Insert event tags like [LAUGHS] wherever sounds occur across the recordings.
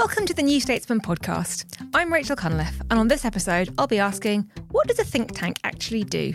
Welcome to the New Statesman podcast. I'm Rachel Cunliffe, and on this episode, I'll be asking what does a think tank actually do?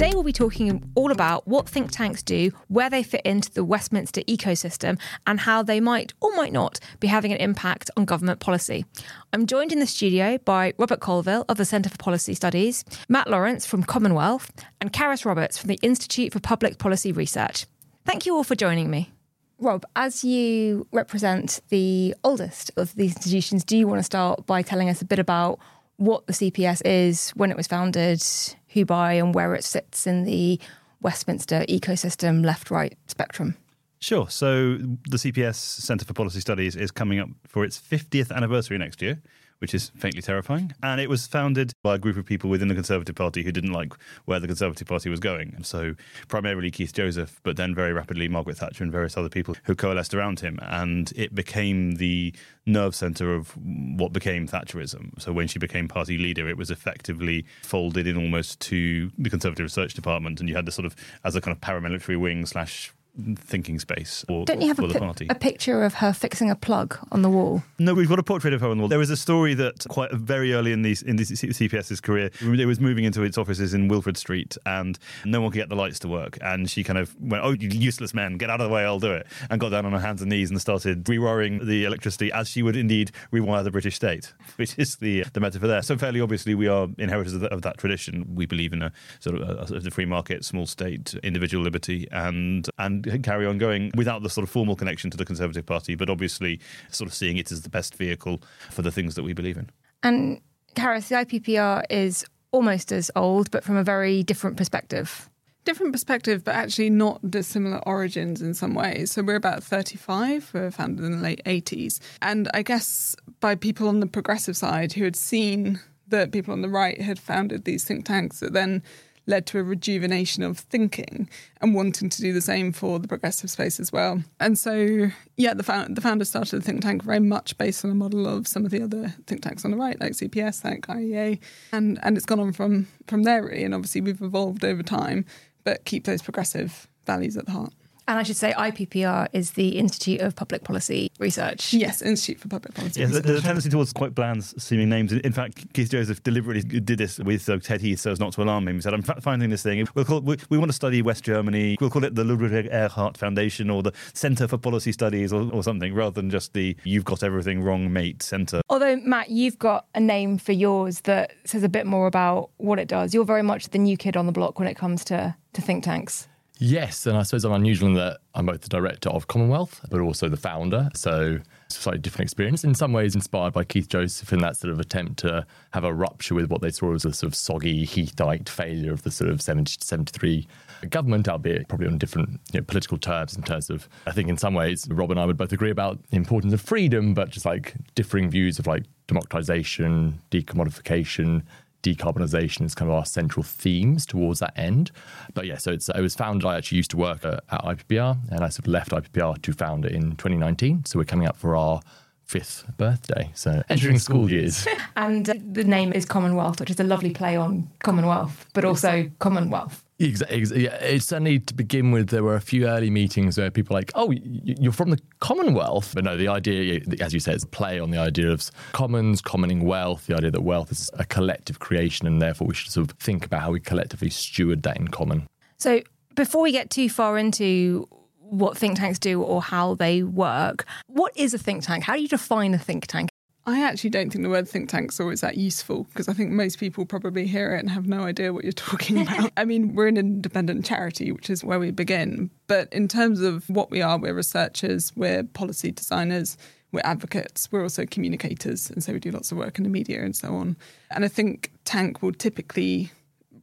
Today, we'll be talking all about what think tanks do, where they fit into the Westminster ecosystem, and how they might or might not be having an impact on government policy. I'm joined in the studio by Robert Colvile of the Centre for Policy Studies, Matt Lawrence from Common Wealth, and Carys Roberts from the Institute for Public Policy Research. Thank you all for joining me. Rob, as you represent the oldest of these institutions, do you want to start by telling us a bit about what the CPS is, when it was founded, who buy and where it sits in the Westminster ecosystem left right spectrum? Sure. So the CPS Centre for Policy Studies is coming up for its 50th anniversary next year, which is faintly terrifying. And it was founded by a group of people within the Conservative Party who didn't like where the Conservative Party was going. And so primarily Keith Joseph, but then very rapidly Margaret Thatcher and various other people who coalesced around him. And it became the nerve centre of what became Thatcherism. So when she became party leader, it was effectively folded in almost to the Conservative Research Department. And you had this sort of, as a kind of paramilitary wing slash thinking space for, Don't you have a, the pi- party. a picture of her fixing a plug on the wall? No, we've got a portrait of her on the wall. There was a story that quite very early in the in the CPS's career, it was moving into its offices in Wilfred Street, and no one could get the lights to work. And she kind of went, "Oh, you useless men, get out of the way! I'll do it." And got down on her hands and knees and started rewiring the electricity as she would indeed rewire the British state, [LAUGHS] which is the the metaphor there. So fairly obviously, we are inheritors of, that- of that tradition. We believe in a sort of a, a free market, small state, individual liberty, and and carry on going without the sort of formal connection to the Conservative Party, but obviously sort of seeing it as the best vehicle for the things that we believe in. And Carys, the IPPR is almost as old, but from a very different perspective. different perspective, but actually not dissimilar origins in some ways. So we're about 35, we were founded in the late 80s. And I guess by people on the progressive side who had seen that people on the right had founded these think tanks that then led to a rejuvenation of thinking and wanting to do the same for the progressive space as well. And so, yeah, the, found, the founder started the think tank very much based on a model of some of the other think tanks on the right, like CPS, like IEA, and and it's gone on from from there really. And obviously, we've evolved over time, but keep those progressive values at the heart. And I should say IPPR is the Institute of Public Policy Research. Yes, Institute for Public Policy. Yeah, Research. there's a tendency towards quite bland seeming names. In fact, Keith Joseph deliberately did this with uh, Ted Heath so as not to alarm him. He said, I'm finding this thing. We'll call, we, we want to study West Germany. We'll call it the Ludwig Erhard Foundation or the Centre for Policy Studies or, or something, rather than just the You've Got Everything Wrong, Mate Centre. Although, Matt, you've got a name for yours that says a bit more about what it does. You're very much the new kid on the block when it comes to, to think tanks. Yes, and I suppose I'm unusual in that I'm both the director of Common Wealth, but also the founder. So it's a slightly different experience. In some ways, inspired by Keith Joseph in that sort of attempt to have a rupture with what they saw as a sort of soggy Heathite failure of the sort of 70 to 73 government, albeit probably on different you know, political terms. In terms of, I think in some ways, Rob and I would both agree about the importance of freedom, but just like differing views of like democratization, decommodification decarbonisation is kind of our central themes towards that end. But yeah, so it's, it was founded, I actually used to work at, at IPPR and I sort of left IPPR to found it in 2019. So we're coming up for our fifth birthday. So entering school years. [LAUGHS] And uh, the name is Common Wealth, which is a lovely play on Commonwealth, but also Commonwealth. Exactly. Yeah, certainly to begin with. There were a few early meetings where people were like, "Oh, you're from the Commonwealth," but no, the idea, as you said, is play on the idea of commons, commoning wealth. The idea that wealth is a collective creation, and therefore we should sort of think about how we collectively steward that in common. So before we get too far into what think tanks do or how they work. What is a think tank? How do you define a think tank? I actually don't think the word think tank is always that useful because I think most people probably hear it and have no idea what you're [LAUGHS] talking about. [LAUGHS] I mean, we're an independent charity, which is where we begin. But in terms of what we are, we're researchers, we're policy designers, we're advocates, we're also communicators. And so we do lots of work in the media and so on. And I think tank will typically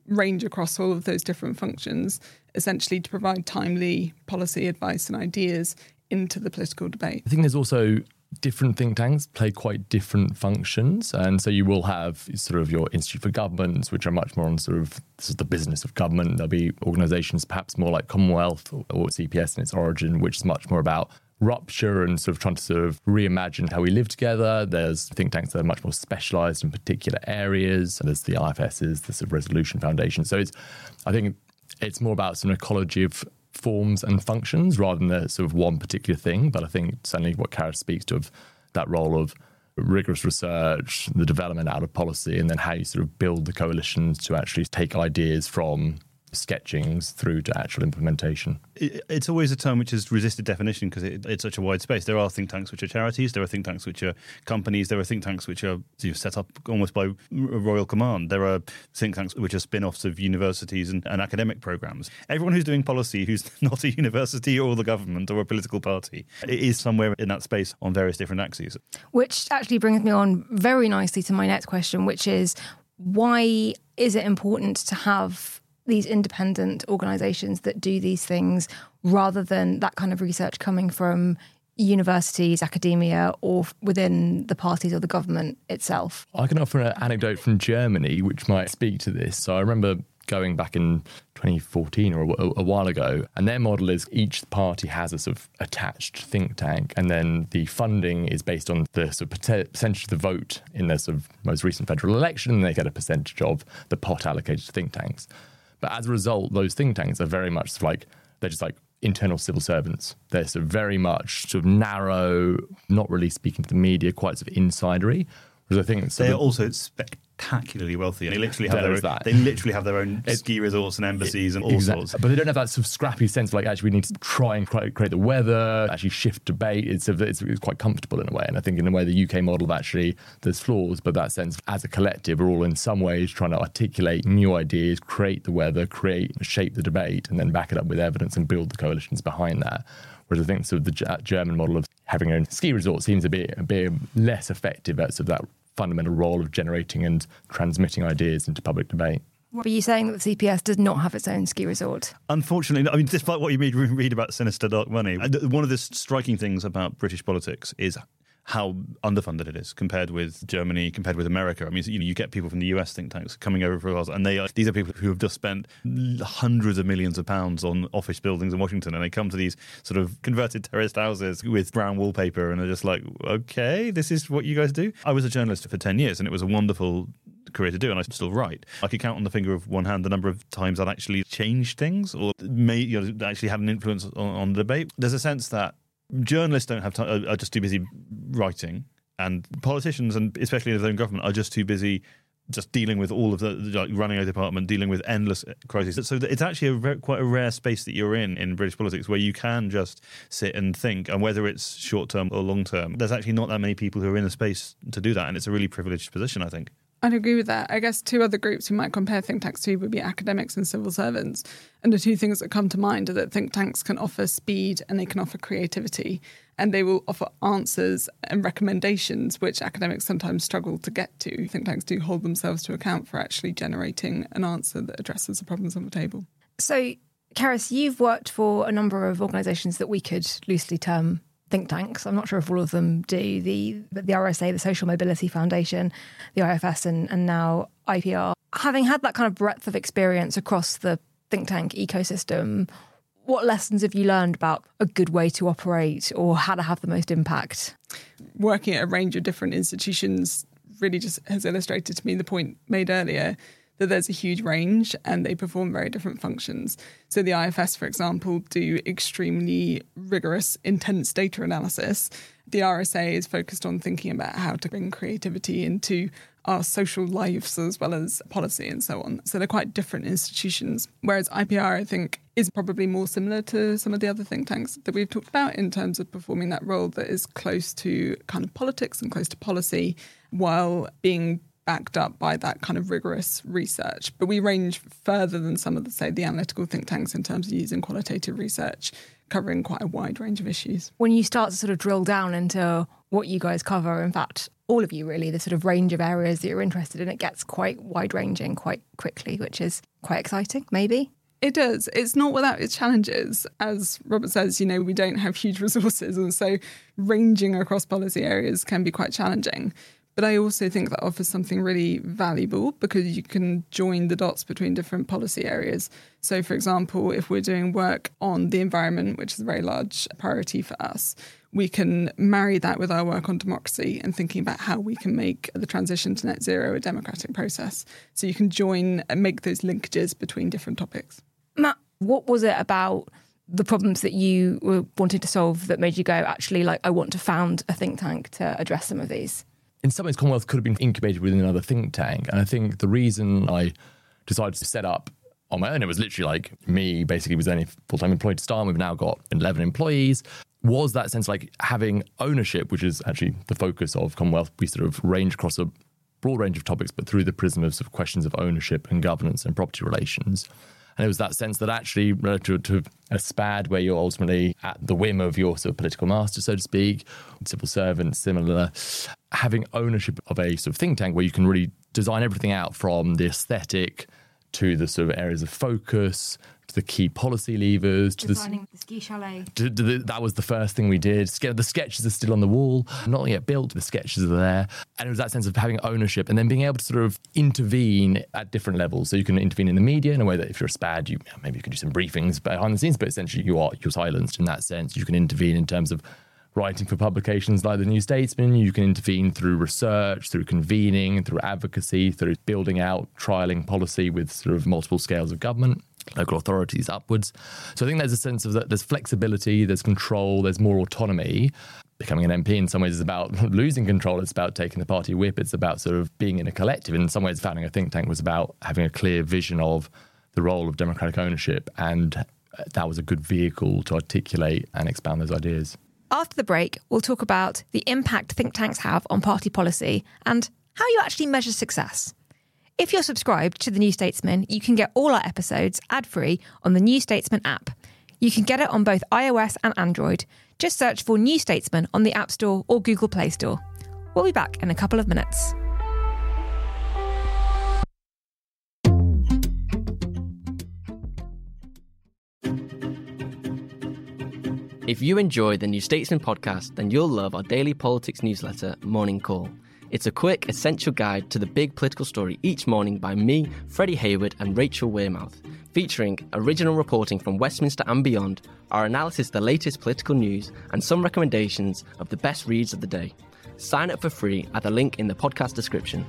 range across all of those different functions, essentially to provide timely policy advice and ideas into the political debate. I think there's also different think tanks play quite different functions. And so you will have sort of your Institute for Governments, which are much more on sort of the business of government. There'll be organizations perhaps more like Common Wealth or, or CPS in its origin, which is much more about rupture and sort of trying to sort of reimagine how we live together. There's think tanks that are much more specialized in particular areas. There's the IFSs, the sort of Resolution Foundation. So it's, I think it's more about some ecology of forms and functions rather than the sort of one particular thing. But I think certainly what Carys speaks to of that role of rigorous research, the development out of policy, and then how you sort of build the coalitions to actually take ideas from sketchings through to actual implementation. It's always a term which has resisted definition because it, it's such a wide space. There are think tanks which are charities, there are think tanks which are companies, there are think tanks which are set up almost by royal command. There are think tanks which are spin offs of universities and, and academic programs. Everyone who's doing policy who's [LAUGHS] not a university or the government or a political party is somewhere in that space on various different axes. Which actually brings me on very nicely to my next question, which is why is it important to have these independent organizations that do these things rather than that kind of research coming from universities, academia, or within the parties or the government itself? I can offer an anecdote from Germany which might speak to this. So I remember going back in 2014 or a, while ago, and their model is each party has a sort of attached think tank, and then the funding is based on the sort of percentage of the vote in their sort of most recent federal election, and they get a percentage of the pot allocated to think tanks. But as a result, those think tanks are very much like they're just like internal civil servants. They're sort of very much sort of narrow, not really speaking to the media, quite sort of insidery. Whereas I think they're also spec- spectacularly wealthy. They literally have their own, that. they literally have their own [LAUGHS] it, ski resorts and embassies it, and all exactly. sorts. But they don't have that sort of scrappy sense of like actually we need to try and create the weather, actually shift debate. It's, it's, it's quite comfortable in a way. And I think in a way the UK model of actually there's flaws, but that sense as a collective we're all in some ways trying to articulate new ideas, create the weather, create shape the debate, and then back it up with evidence and build the coalitions behind that. Whereas I think sort of the German model of having own ski resort seems a bit a bit less effective at sort of that fundamental role of generating and transmitting ideas into public debate. Are you saying that the CPS does not have its own ski resort? Unfortunately, I mean, despite what you read about sinister dark money, uh, one of the striking things about British politics is how underfunded it is compared with Germany, compared with America. I mean, you know, you get people from the US think tanks coming over for us, and they are these are people who have just spent hundreds of millions of pounds on office buildings in Washington, and they come to these sort of converted terraced houses with brown wallpaper, and they're just like, okay, this is what you guys do. I was a journalist for ten years, and it was a wonderful career to do, and I still write. I could count on the finger of one hand the number of times I'd actually changed things or may you know, actually had an influence on, on the debate. There's a sense that journalists don't have time; are just too busy writing, and politicians, and especially in their own government, are just too busy just dealing with all of the like running a department, dealing with endless crises. So it's actually a very, quite a rare space that you're in in British politics where you can just sit and think, and whether it's short term or long term, there's actually not that many people who are in a space to do that, and it's a really privileged position, I think. I'd agree with that. I guess two other groups we might compare think tanks to would be academics and civil servants. And the two things that come to mind are that think tanks can offer speed and they can offer creativity. And they will offer answers and recommendations, which academics sometimes struggle to get to. Think tanks do hold themselves to account for actually generating an answer that addresses the problems on the table. So, Carys, you've worked for a number of organisations that we could loosely term think tanks. I'm not sure if all of them do. The the RSA, the Social Mobility Foundation, the IFS, and, and now IPPR. Having had that kind of breadth of experience across the think tank ecosystem, what lessons have you learned about a good way to operate or how to have the most impact? Working at a range of different institutions really just has illustrated to me the point made earlier that there's a huge range and they perform very different functions. So, the IFS, for example, do extremely rigorous, intense data analysis. The RSA is focused on thinking about how to bring creativity into our social lives as well as policy and so on. So, they're quite different institutions. Whereas IPPR, I think, is probably more similar to some of the other think tanks that we've talked about in terms of performing that role that is close to kind of politics and close to policy while being backed up by that kind of rigorous research. But we range further than some of the, say, the analytical think tanks in terms of using qualitative research, covering quite a wide range of issues. When you start to sort of drill down into what you guys cover, in fact, all of you really, the sort of range of areas that you're interested in, it gets quite wide ranging quite quickly, which is quite exciting, maybe. It does. It's not without its challenges. As Robert says, you know, we don't have huge [LAUGHS] resources. And so ranging across policy areas can be quite challenging. But I also think that offers something really valuable because you can join the dots between different policy areas. So, for example, if we're doing work on the environment, which is a very large priority for us, we can marry that with our work on democracy and thinking about how we can make the transition to net zero a democratic process. So you can join and make those linkages between different topics. Matt, what was it about the problems that you were wanting to solve that made you go, actually, like, I want to found a think tank to address some of these? In some ways, Common Wealth could have been incubated within another think tank. And I think the reason I decided to set up on my own, it was literally like me basically was only full time employed to start. We've now got 11 employees. Was that sense like having ownership, which is actually the focus of Common Wealth? We sort of range across a broad range of topics, but through the prism of, sort of questions of ownership and governance and property relations. And it was that sense that actually, relative to a SPAD, where you're ultimately at the whim of your sort of political master, so to speak, civil servant, similar, having ownership of a sort of think tank where you can really design everything out from the aesthetic to the sort of areas of focus the key policy levers to Designing the, the ski chalet. To, to the, that was the first thing we did. The sketches are still on the wall, not yet built. The sketches are there, and it was that sense of having ownership and then being able to sort of intervene at different levels. So you can intervene in the media in a way that if you're a SPAD, you maybe you can do some briefings behind the scenes, but essentially you are you're silenced in that sense. You can intervene in terms of writing for publications like the New Statesman. You can intervene through research, through convening, through advocacy, through building out, trialing policy with sort of multiple scales of government local authorities upwards. So I think there's a sense of that there's flexibility, there's control, there's more autonomy. Becoming an MP in some ways is about [LAUGHS] losing control. It's about taking the party whip. It's about sort of being in a collective. In some ways, founding a think tank was about having a clear vision of the role of democratic ownership. And uh, that was a good vehicle to articulate and expand those ideas. After the break, we'll talk about the impact think tanks have on party policy and how you actually measure success. If you're subscribed to The New Statesman, you can get all our episodes ad free on the New Statesman app. You can get it on both iOS and Android. Just search for New Statesman on the App Store or Google Play Store. We'll be back in a couple of minutes. If you enjoy the New Statesman podcast, then you'll love our daily politics newsletter, Morning Call. It's a quick, essential guide to the big political story each morning by me, Freddie Hayward, and Rachel Wearmouth, featuring original reporting from Westminster and beyond, our analysis of the latest political news, and some recommendations of the best reads of the day. Sign up for free at the link in the podcast description.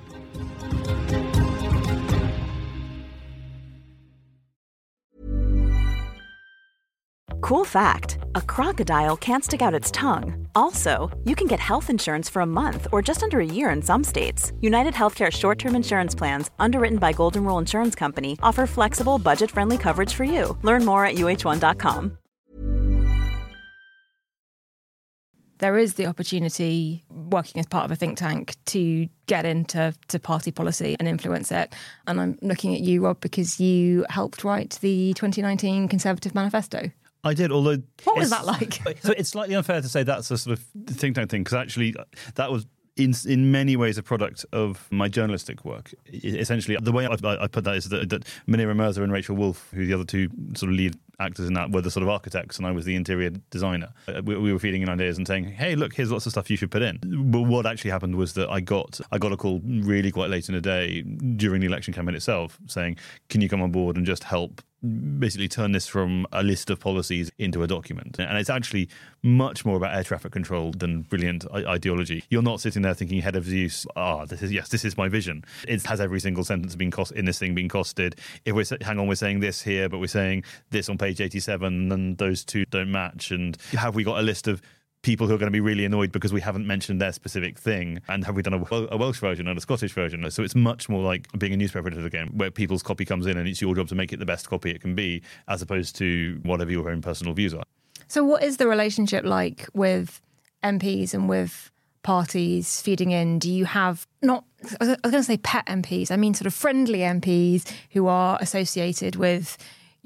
Cool fact a crocodile can't stick out its tongue. Also, you can get health insurance for a month or just under a year in some states. United Healthcare short term insurance plans, underwritten by Golden Rule Insurance Company, offer flexible, budget friendly coverage for you. Learn more at uh1.com. There is the opportunity, working as part of a think tank, to get into to party policy and influence it. And I'm looking at you, Rob, because you helped write the 2019 Conservative Manifesto. I did, although what was that like? [LAUGHS] so it's slightly unfair to say that's a sort of think tank thing because actually that was in in many ways a product of my journalistic work. Essentially, the way I, I put that is that, that Munira Mirza and Rachel Wolf, who the other two sort of lead actors in that, were the sort of architects, and I was the interior designer. Uh, we, we, were feeding in ideas and saying, "Hey, look, here's lots of stuff you should put in." But what actually happened was that I got I got a call really quite late in the day during the election campaign itself, saying, "Can you come on board and just help basically turn this from a list of policies into a document. And it's actually much more about air traffic control than brilliant ideology. You're not sitting there thinking head of Zeus, ah, this is yes, this is my vision. It has every single sentence being cost in this thing being costed. If we're hang on, we're saying this here, but we're saying this on page 87, and those two don't match. And have we got a list of people who are going to be really annoyed because we haven't mentioned their specific thing. And have we done a, a Welsh version and a Scottish version? So it's much more like being a newspaper editor again where people's copy comes in and it's your job to make it the best copy it can be as opposed to whatever your own personal views are. So, what is the relationship like with MPs and with parties feeding in? Do you have not, I was going to say pet MPs, I mean sort of friendly MPs who are associated with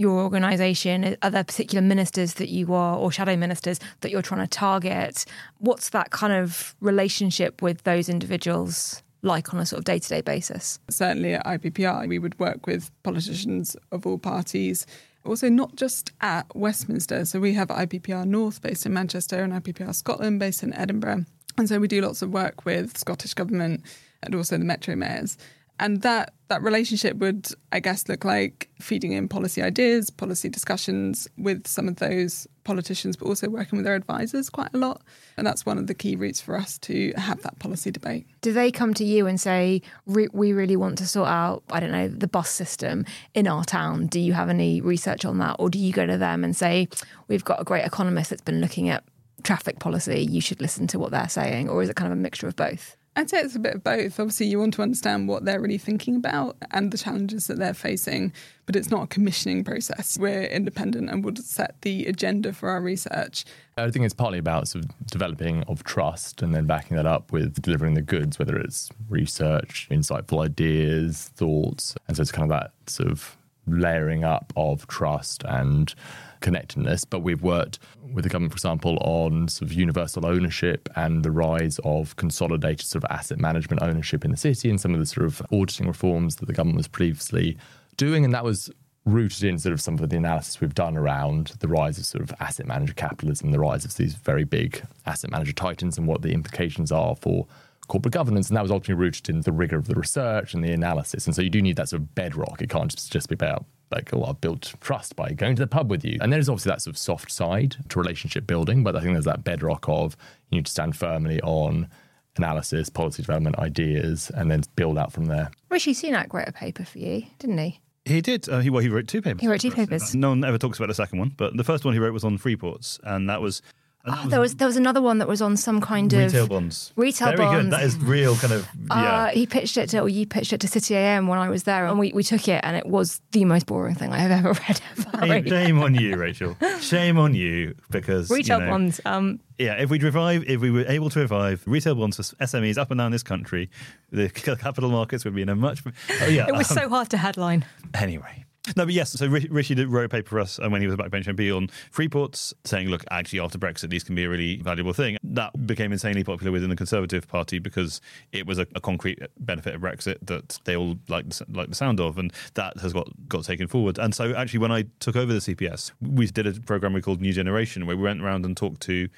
your organisation? Are there particular ministers that you are, or shadow ministers that you're trying to target? What's that kind of relationship with those individuals like on a sort of day to day basis? Certainly at IPPR, we would work with politicians of all parties. Also, not just at Westminster. So we have IPPR North based in Manchester and IPPR Scotland based in Edinburgh. And so we do lots of work with Scottish Government and also the Metro mayors. And that, that relationship would, I guess, look like feeding in policy ideas, policy discussions with some of those politicians, but also working with their advisors quite a lot. And that's one of the key routes for us to have that policy debate. Do they come to you and say, "Re- we really want to sort out, I don't know, the bus system in our town? Do you have any research on that? Or do you go to them and say, we've got a great economist that's been looking at traffic policy, you should listen to what they're saying? Or is it kind of a mixture of both? I'd say it's a bit of both. Obviously, you want to understand what they're really thinking about and the challenges that they're facing, but it's not a commissioning process. We're independent and would set the agenda for our research. I think it's partly about sort of developing of trust and then backing that up with delivering the goods, whether it's research, insightful ideas, thoughts. And so it's kind of that sort of layering up of trust and connectedness. But we've worked with the government, for example, on sort of universal ownership and the rise of consolidated sort of asset management ownership in the city and some of the sort of auditing reforms that the government was previously doing. And that was rooted in sort of some of the analysis we've done around the rise of sort of asset manager capitalism, the rise of these very big asset manager titans and what the implications are for corporate governance. And that was ultimately rooted in the rigor of the research and the analysis. And so you do need that sort of bedrock. It can't just, just be about like, oh, I've built trust by going to the pub with you. And there's obviously that sort of soft side to relationship building, but I think there's that bedrock of you need to stand firmly on analysis, policy development, ideas, and then build out from there. Rishi Sunak wrote a paper for you, didn't he? He did. Uh, he, well, he wrote two papers. He wrote two papers. No one ever talks about the second one, but the first one he wrote was on free ports, and that was. And that Oh, there was there was another one that was on some kind of retail bonds. Retail Very bonds. good. That is real kind of yeah. Uh, he pitched it to, or you pitched it to City AM when I was there, and we, we took it, and it was the most boring thing I have ever [LAUGHS] read. Shame, shame on you, Rachel. Shame on you because you Retail know, bonds. Um, Yeah, if we'd revive, if we were able to revive retail bonds for SMEs up and down this country, the [LAUGHS] capital markets would be in a much. Oh yeah, it was so hard to headline. Anyway. No, but yes, so Rishi wrote a paper for us and when he was a backbench MP on Freeports, saying, look, actually, after Brexit, these can be a really valuable thing. That became insanely popular within the Conservative Party because it was a, a concrete benefit of Brexit that they all like the, like the sound of, and that has got, got taken forward. And so, actually, when I took over the CPS, we did a program we called New Generation, where we went around and talked to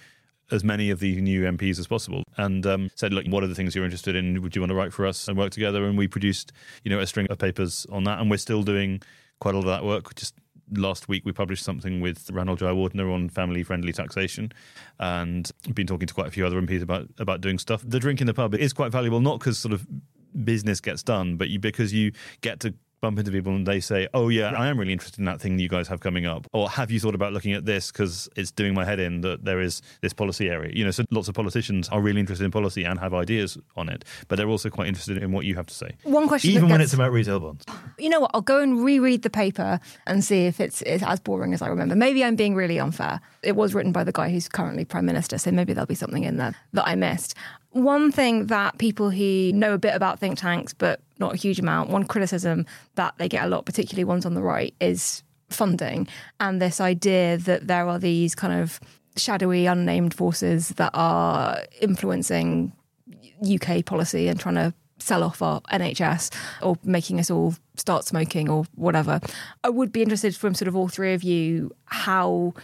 as many of the new MPs as possible and um, said, look, what are the things you're interested in? Would you want to write for us and work together? And we produced, you know, a string of papers on that. And we're still doing quite a lot of that work. Just last week, we published something with Ranil Jayawardena on family friendly taxation and been talking to quite a few other MPs about, about doing stuff. The drink in the pub is quite valuable, not because sort of business gets done, but you, because you get to bump into people and they say, "Oh yeah, I am really interested in that thing you guys have coming up," or "Have you thought about looking at this because it's doing my head in that there is this policy area?" You know, so lots of politicians are really interested in policy and have ideas on it, but they're also quite interested in what you have to say. One question, even when gets- it's about retail bonds. you know what? I'll go and reread the paper and see if it's, it's as boring as I remember. Maybe I'm being really unfair. It was written by the guy who's currently prime minister, so maybe there'll be something in there that I missed. One thing that people who know a bit about think tanks, but not a huge amount, one criticism that they get a lot, particularly ones on the right, is funding and this idea that there are these kind of shadowy, unnamed forces that are influencing UK policy and trying to sell off our NHS or making us all start smoking or whatever. I would be interested from sort of all three of you how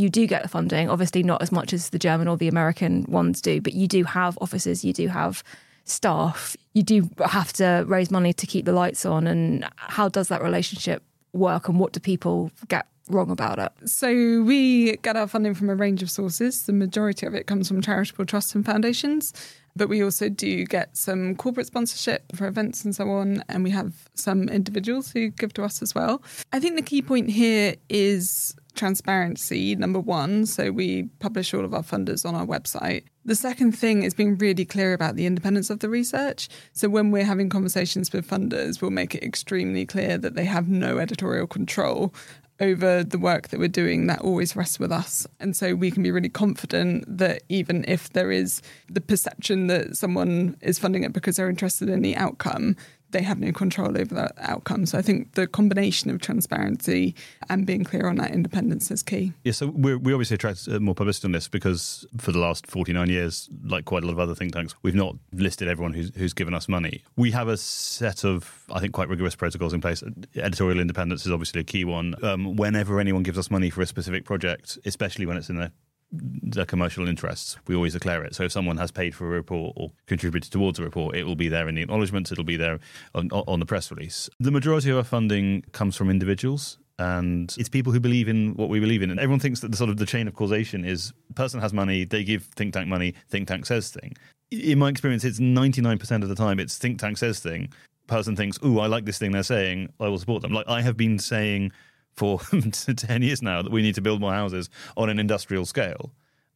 you do get the funding. Obviously, not as much as the German or the American ones do, but you do have offices, you do have staff, you do have to raise money to keep the lights on. And how does that relationship work and what do people get wrong about it? So we get our funding from a range of sources. The majority of it comes from charitable trusts and foundations. But we also do get some corporate sponsorship for events and so on. And we have some individuals who give to us as well. I think the key point here is transparency, number one. So we publish all of our funders on our website. The second thing is being really clear about the independence of the research. So when we're having conversations with funders, we'll make it extremely clear that they have no editorial control over the work that we're doing, that always rests with us. And so we can be really confident that even if there is the perception that someone is funding it because they're interested in the outcome, they have no control over that outcome. So I think the combination of transparency and being clear on that independence is key. Yeah, so we we obviously attract uh, more publicity on this because for the last 49 years, like quite a lot of other think tanks, we've not listed everyone who's, who's given us money. We have a set of, I think, quite rigorous protocols in place. Editorial independence is obviously a key one. Um, whenever anyone gives us money for a specific project, especially when it's in a the commercial interests, we always declare it. So if someone has paid for a report or contributed towards a report, it will be there in the acknowledgements, it'll be there on, on the press release. The majority of our funding comes from individuals and it's people who believe in what we believe in. And everyone thinks that the sort of the chain of causation is person has money, they give think tank money, think tank says thing. In my experience, it's 99% of the time it's think tank says thing. Person thinks, "Ooh, I like this thing they're saying. I will support them." Like I have been saying for [LAUGHS] 10 years now that we need to build more houses on an industrial scale.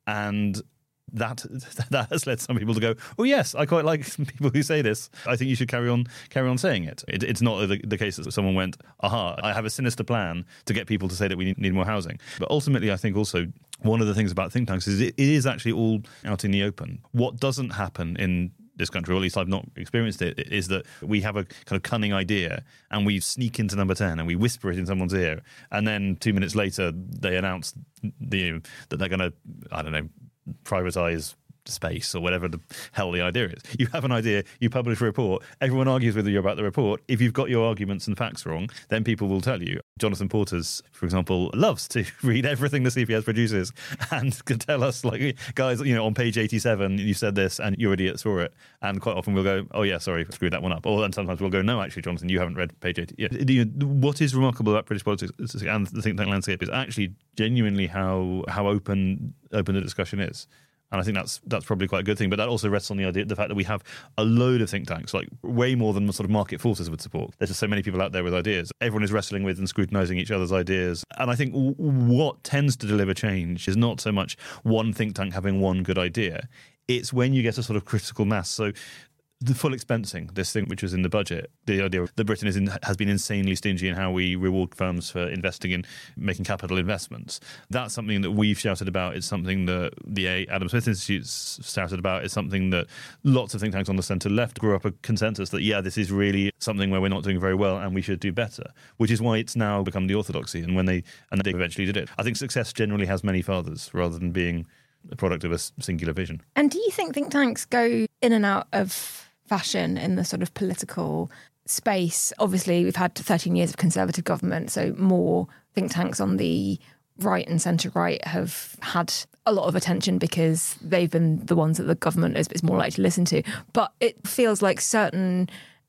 And that [LAUGHS] that has led some people to go, oh yes, I quite like [LAUGHS] people who say this. I think you should carry on carry on saying it. it it's not the, the, case that someone went, aha, I have a sinister plan to get people to say that we need, need more housing. But ultimately, I think also one of the things about think tanks is it, it is actually all out in the open. What doesn't happen in this country, or at least I've not experienced it, is that we have a kind of cunning idea and we sneak into number 10 and we whisper it in someone's ear. And then two minutes later, they announce the, that they're going to, I don't know, privatize space or whatever the hell the idea is. You have an idea, you publish a report, everyone argues with you about the report. If you've got your arguments and facts wrong, then people will tell you. Jonathan Portes, for example, loves to [LAUGHS] read everything the CPS produces and can tell us, like, guys, you know, on page 87, you said this and you idiots saw it. And quite often we'll go, oh, yeah, sorry, screwed that one up. Or then sometimes we'll go, no, actually, Jonathan, you haven't read page 80. Yeah. What is remarkable about British politics and the think tank landscape is actually genuinely how how open open the discussion is. And I think that's that's probably quite a good thing. But that also rests on the idea, the fact that we have a load of think tanks, like way more than sort of market forces would support. There's just so many people out there with ideas. Everyone is wrestling with and scrutinizing each other's ideas. And I think w- what tends to deliver change is not so much one think tank having one good idea. It's when you get a sort of critical mass. So the full expensing, this thing which was in the budget, the idea that Britain in, has been insanely stingy in how we reward firms for investing in making capital investments. That's something that we've shouted about. It's something that the Adam Smith Institute's shouted about. It's something that lots of think tanks on the centre left grew up a consensus that, yeah, this is really something where we're not doing very well and we should do better, which is why it's now become the orthodoxy. And when they, and they eventually did it. I think success generally has many fathers rather than being a product of a singular vision. And do you think think tanks go in and out of fashion in the sort of political space. Obviously, we've had 13 years of conservative government, so more think tanks on the right and centre right have had a lot of attention because they've been the ones that the government is, is more likely to listen to. But it feels like certain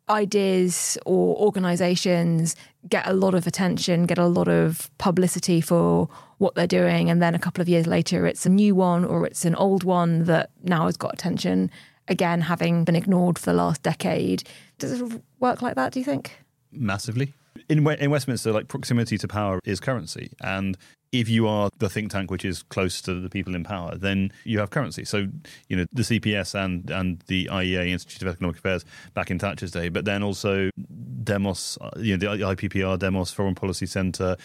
ideas or organizations get a lot of attention, get a lot of publicity for what they're doing. And then a couple of years later, it's a new one or it's an old one that now has got attention again having been ignored for the last decade. Does it work like that, do you think? Massively. In, in Westminster, like proximity to power is currency. And if you are the think tank which is close to the people in power, then you have currency. So, you know, the CPS and, and the IEA, Institute of Economic Affairs, back in Thatcher's day, but then also Demos, uh, you know, the IPPR, Demos, Foreign Policy Centre,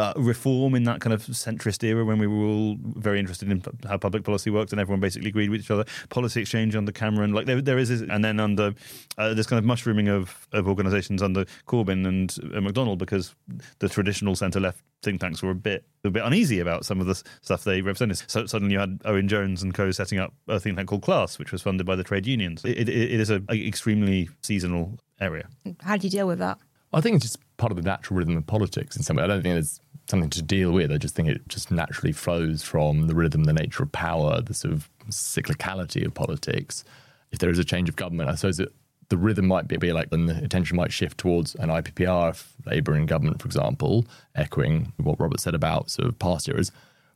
uh, reform in that kind of centrist era when we were all very interested in how public policy worked and everyone basically agreed with each other. Policy exchange under Cameron, like there, there is, and then under uh, this kind of mushrooming of, of organisations under Corbyn and uh, McDonnell because the traditional centre left think tanks were a bit a bit uneasy about some of the stuff they represented. So suddenly you had Owen Jones and co setting up a think tank called Class, which was funded by the trade unions. It, it, it is an extremely seasonal area. How do you deal with that? I think it's just part of the natural rhythm of politics in some way. I don't think there's something to deal with. I just think it just naturally flows from the rhythm, the nature of power, the sort of cyclicality of politics. If there is a change of government, I suppose it, the rhythm might be, be like, then the attention might shift towards an IPPR, Labour in government, for example, echoing what Robert said about sort of past eras.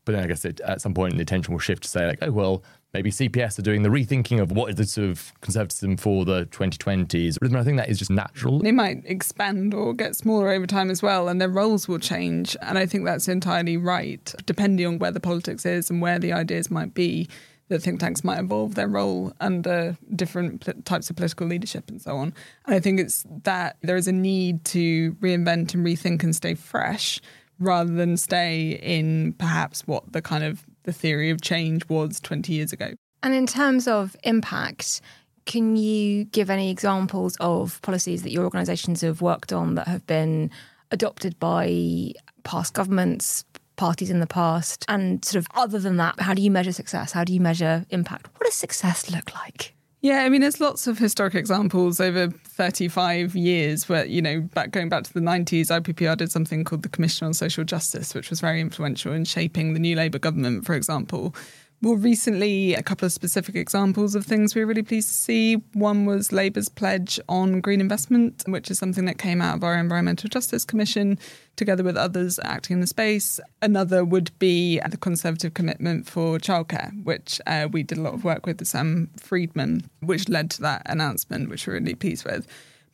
But then I guess it, at some point the attention will shift to say like, oh well, maybe CPS are doing the rethinking of what is the sort of conservatism for the 2020s. But I think that is just natural. They might expand or get smaller over time as well, and their roles will change. And I think that's entirely right, depending on where the politics is and where the ideas might be. The think tanks might evolve their role under different types of political leadership and so on. And I think it's that there is a need to reinvent and rethink and stay fresh rather than stay in perhaps what the kind of the theory of change was 20 years ago. And in terms of impact, can you give any examples of policies that your organisations have worked on that have been adopted by past governments, parties in the past? And sort of other than that, how do you measure success? How do you measure impact? What does success look like? Yeah, I mean, there's lots of historic examples over 35 years where, you know, back going back to the 90s, IPPR did something called the Commission on Social Justice, which was very influential in shaping the new Labour government, for example. More recently, a couple of specific examples of things we were really pleased to see. One was Labour's pledge on green investment, which is something that came out of our Environmental Justice Commission, together with others acting in the space. Another would be the Conservative commitment for childcare, which uh, we did a lot of work with Sam Friedman, which led to that announcement, which we're really pleased with.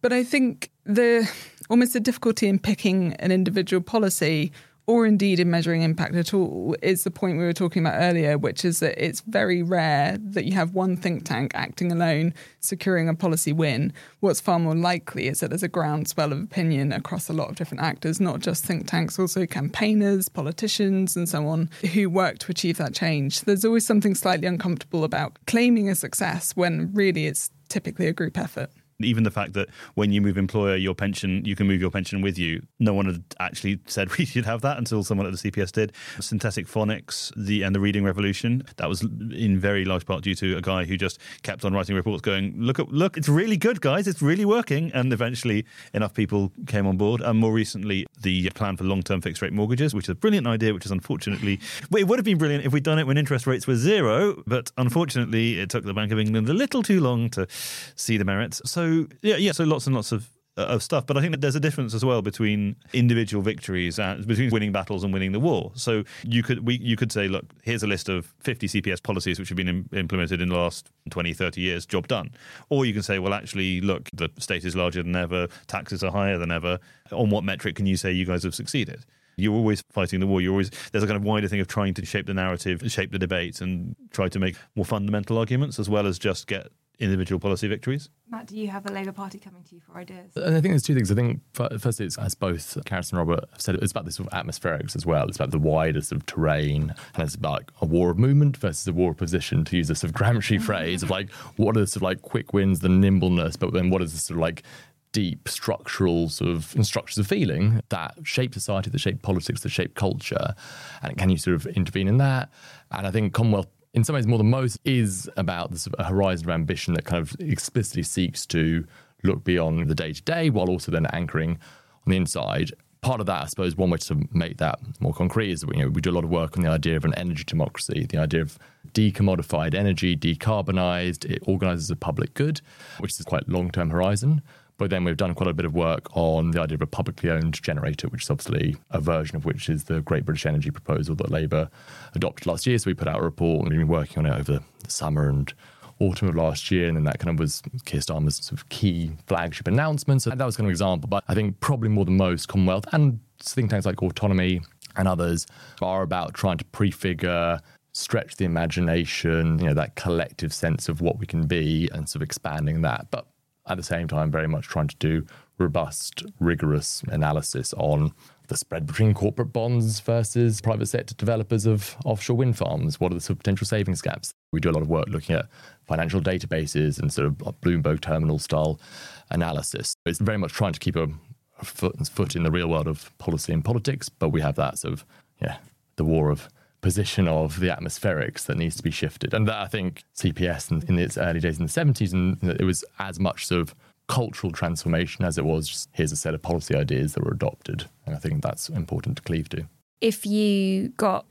But I think the almost the difficulty in picking an individual policy or indeed in measuring impact at all, is the point we were talking about earlier, which is that it's very rare that you have one think tank acting alone securing a policy win. What's far more likely is that there's a groundswell of opinion across a lot of different actors, not just think tanks, also campaigners, politicians, and so on, who work to achieve that change. There's always something slightly uncomfortable about claiming a success when really it's typically a group effort even the fact that when you move employer, your pension, you can move your pension with you. No one had actually said [LAUGHS] we should have that until someone at the CPS did. Synthetic phonics, the and the reading revolution, that was in very large part due to a guy who just kept on writing reports going, look, at, look, it's really good, guys, it's really working. And eventually enough people came on board. And more recently, the plan for long-term fixed rate mortgages, which is a brilliant idea, which is unfortunately, it would have been brilliant if we'd done it when interest rates were zero, but unfortunately it took the Bank of England a little too long to see the merits. So yeah, yeah. So lots and lots of uh, of stuff. But I think that there's a difference as well between individual victories and between winning battles and winning the war. So you could we you could say, look, here's a list of 50 CPS policies which have been Im- implemented in the last 20, 30 years, job done. Or you can say, well, actually, look, the state is larger than ever, taxes are higher than ever. On what metric can you say you guys have succeeded? You're always fighting the war. You're always there's a kind of wider thing of trying to shape the narrative, shape the debate, and try to make more fundamental arguments as well as just get individual policy victories. Matt, do you have the Labour Party coming to you for ideas? And I think there's two things. I think first, it's as both Carys and Robert have said, it's about this sort of atmospherics as well. It's about the wider sort of terrain, and it's about like a war of movement versus a war of position. To use a sort of Gramsci mm-hmm. phrase of like, what are the sort of like quick wins, the nimbleness, but then what is the sort of like deep structural sort of structures of feeling that shape society, that shape politics, that shape culture, and can you sort of intervene in that? And I think Common Wealth in some ways more than most, is about this horizon of ambition that kind of explicitly seeks to look beyond the day to day while also then anchoring on the inside. Part of that, I suppose, one way to make that more concrete is that you know, we do a lot of work on the idea of an energy democracy, the idea of decommodified energy, decarbonised, it organises a public good, which is quite long term horizon. But then we've done quite a bit of work on the idea of a publicly owned generator, which is obviously a version of which is the Great British Energy proposal that Labour adopted last year. So we put out a report and we've been working on it over the summer and autumn of last year, and then that kind of was Keir Starmer's sort of key flagship announcement. So that was kind of an example. But I think probably more than most, Common Wealth and think tanks like Autonomy and others are about trying to prefigure stretch the imagination, you know, that collective sense of what we can be and sort of expanding that. But at the same time, very much trying to do robust, rigorous analysis on the spread between corporate bonds versus private sector developers of offshore wind farms. What are the sort of potential savings gaps? We do a lot of work looking at financial databases and sort of Bloomberg terminal style analysis. It's very much trying to keep a, a foot, foot in the real world of policy and politics, but we have that sort of, yeah, the war of position of the atmospherics that needs to be shifted. And that I think CPS in, in its early days in the 70s, and it was as much sort of cultural transformation as it was just here's a set of policy ideas that were adopted. And I think that's important to cleave to. If you got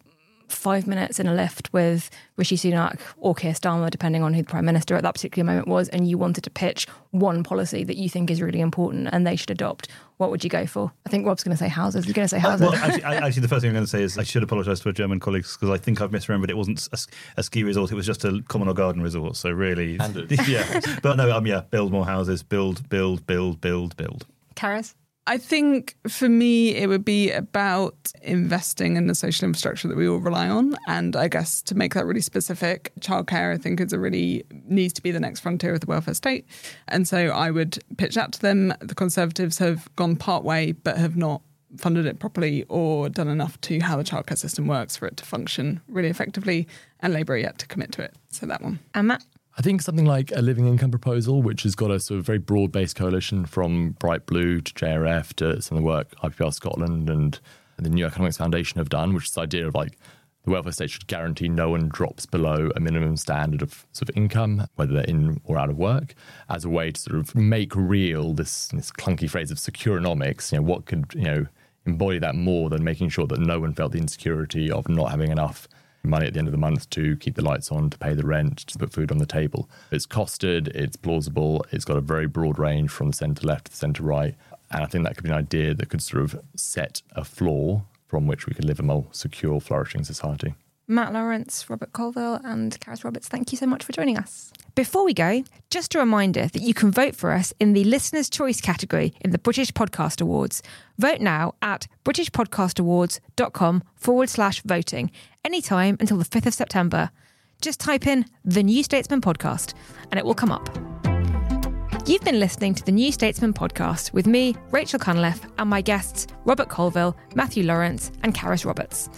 five minutes in a lift with Rishi Sunak or Keir Starmer, depending on who the Prime Minister at that particular moment was, and you wanted to pitch one policy that you think is really important and they should adopt, what would you go for? I think Rob's going to say houses. You're going to say houses. Well, actually, I, [LAUGHS] actually, the first thing I'm going to say is I should apologise to our German colleagues because I think I've misremembered. It wasn't a, a, ski resort; it was just a common or garden resort. So really, [LAUGHS] yeah. But no, um, yeah, build more houses, build, build, build, build, build. Carys? I think for me, it would be about investing in the social infrastructure that we all rely on. And I guess to make that really specific, childcare, I think, is a really needs to be the next frontier of the welfare state. And so I would pitch that to them. The Conservatives have gone part way, but have not funded it properly or done enough to how the childcare system works for it to function really effectively. And Labour yet to commit to it. So that one. And Matt? I think something like a living income proposal, which has got a sort of very broad based coalition from Bright Blue to JRF to some of the work IPPR Scotland and the New Economics Foundation have done, which is the idea of like the welfare state should guarantee no one drops below a minimum standard of sort of income, whether they're in or out of work, as a way to sort of make real this, this clunky phrase of securonomics. You know, what could you know embody that more than making sure that no one felt the insecurity of not having enough money at the end of the month to keep the lights on, to pay the rent, to put food on the table. It's costed, it's plausible, it's got a very broad range from the centre left to the centre right. And I think that could be an idea that could sort of set a floor from which we could live a more secure, flourishing society. Matt Lawrence, Robert Colvile, and Carys Roberts, thank you so much for joining us. Before we go, just a reminder that you can vote for us in the Listener's Choice category in the British Podcast Awards. Vote now at britishpodcastawards.com forward slash voting, anytime until the 5th of September. Just type in the New Statesman podcast and it will come up. You've been listening to the New Statesman podcast with me, Rachel Cunliffe, and my guests, Robert Colvile, Matthew Lawrence, and Carys Roberts.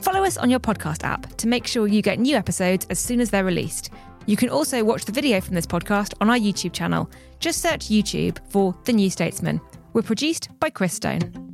Follow us on your podcast app to make sure you get new episodes as soon as they're released. You can also watch the video from this podcast on our YouTube channel. Just search YouTube for The New Statesman. We're produced by Chris Stone.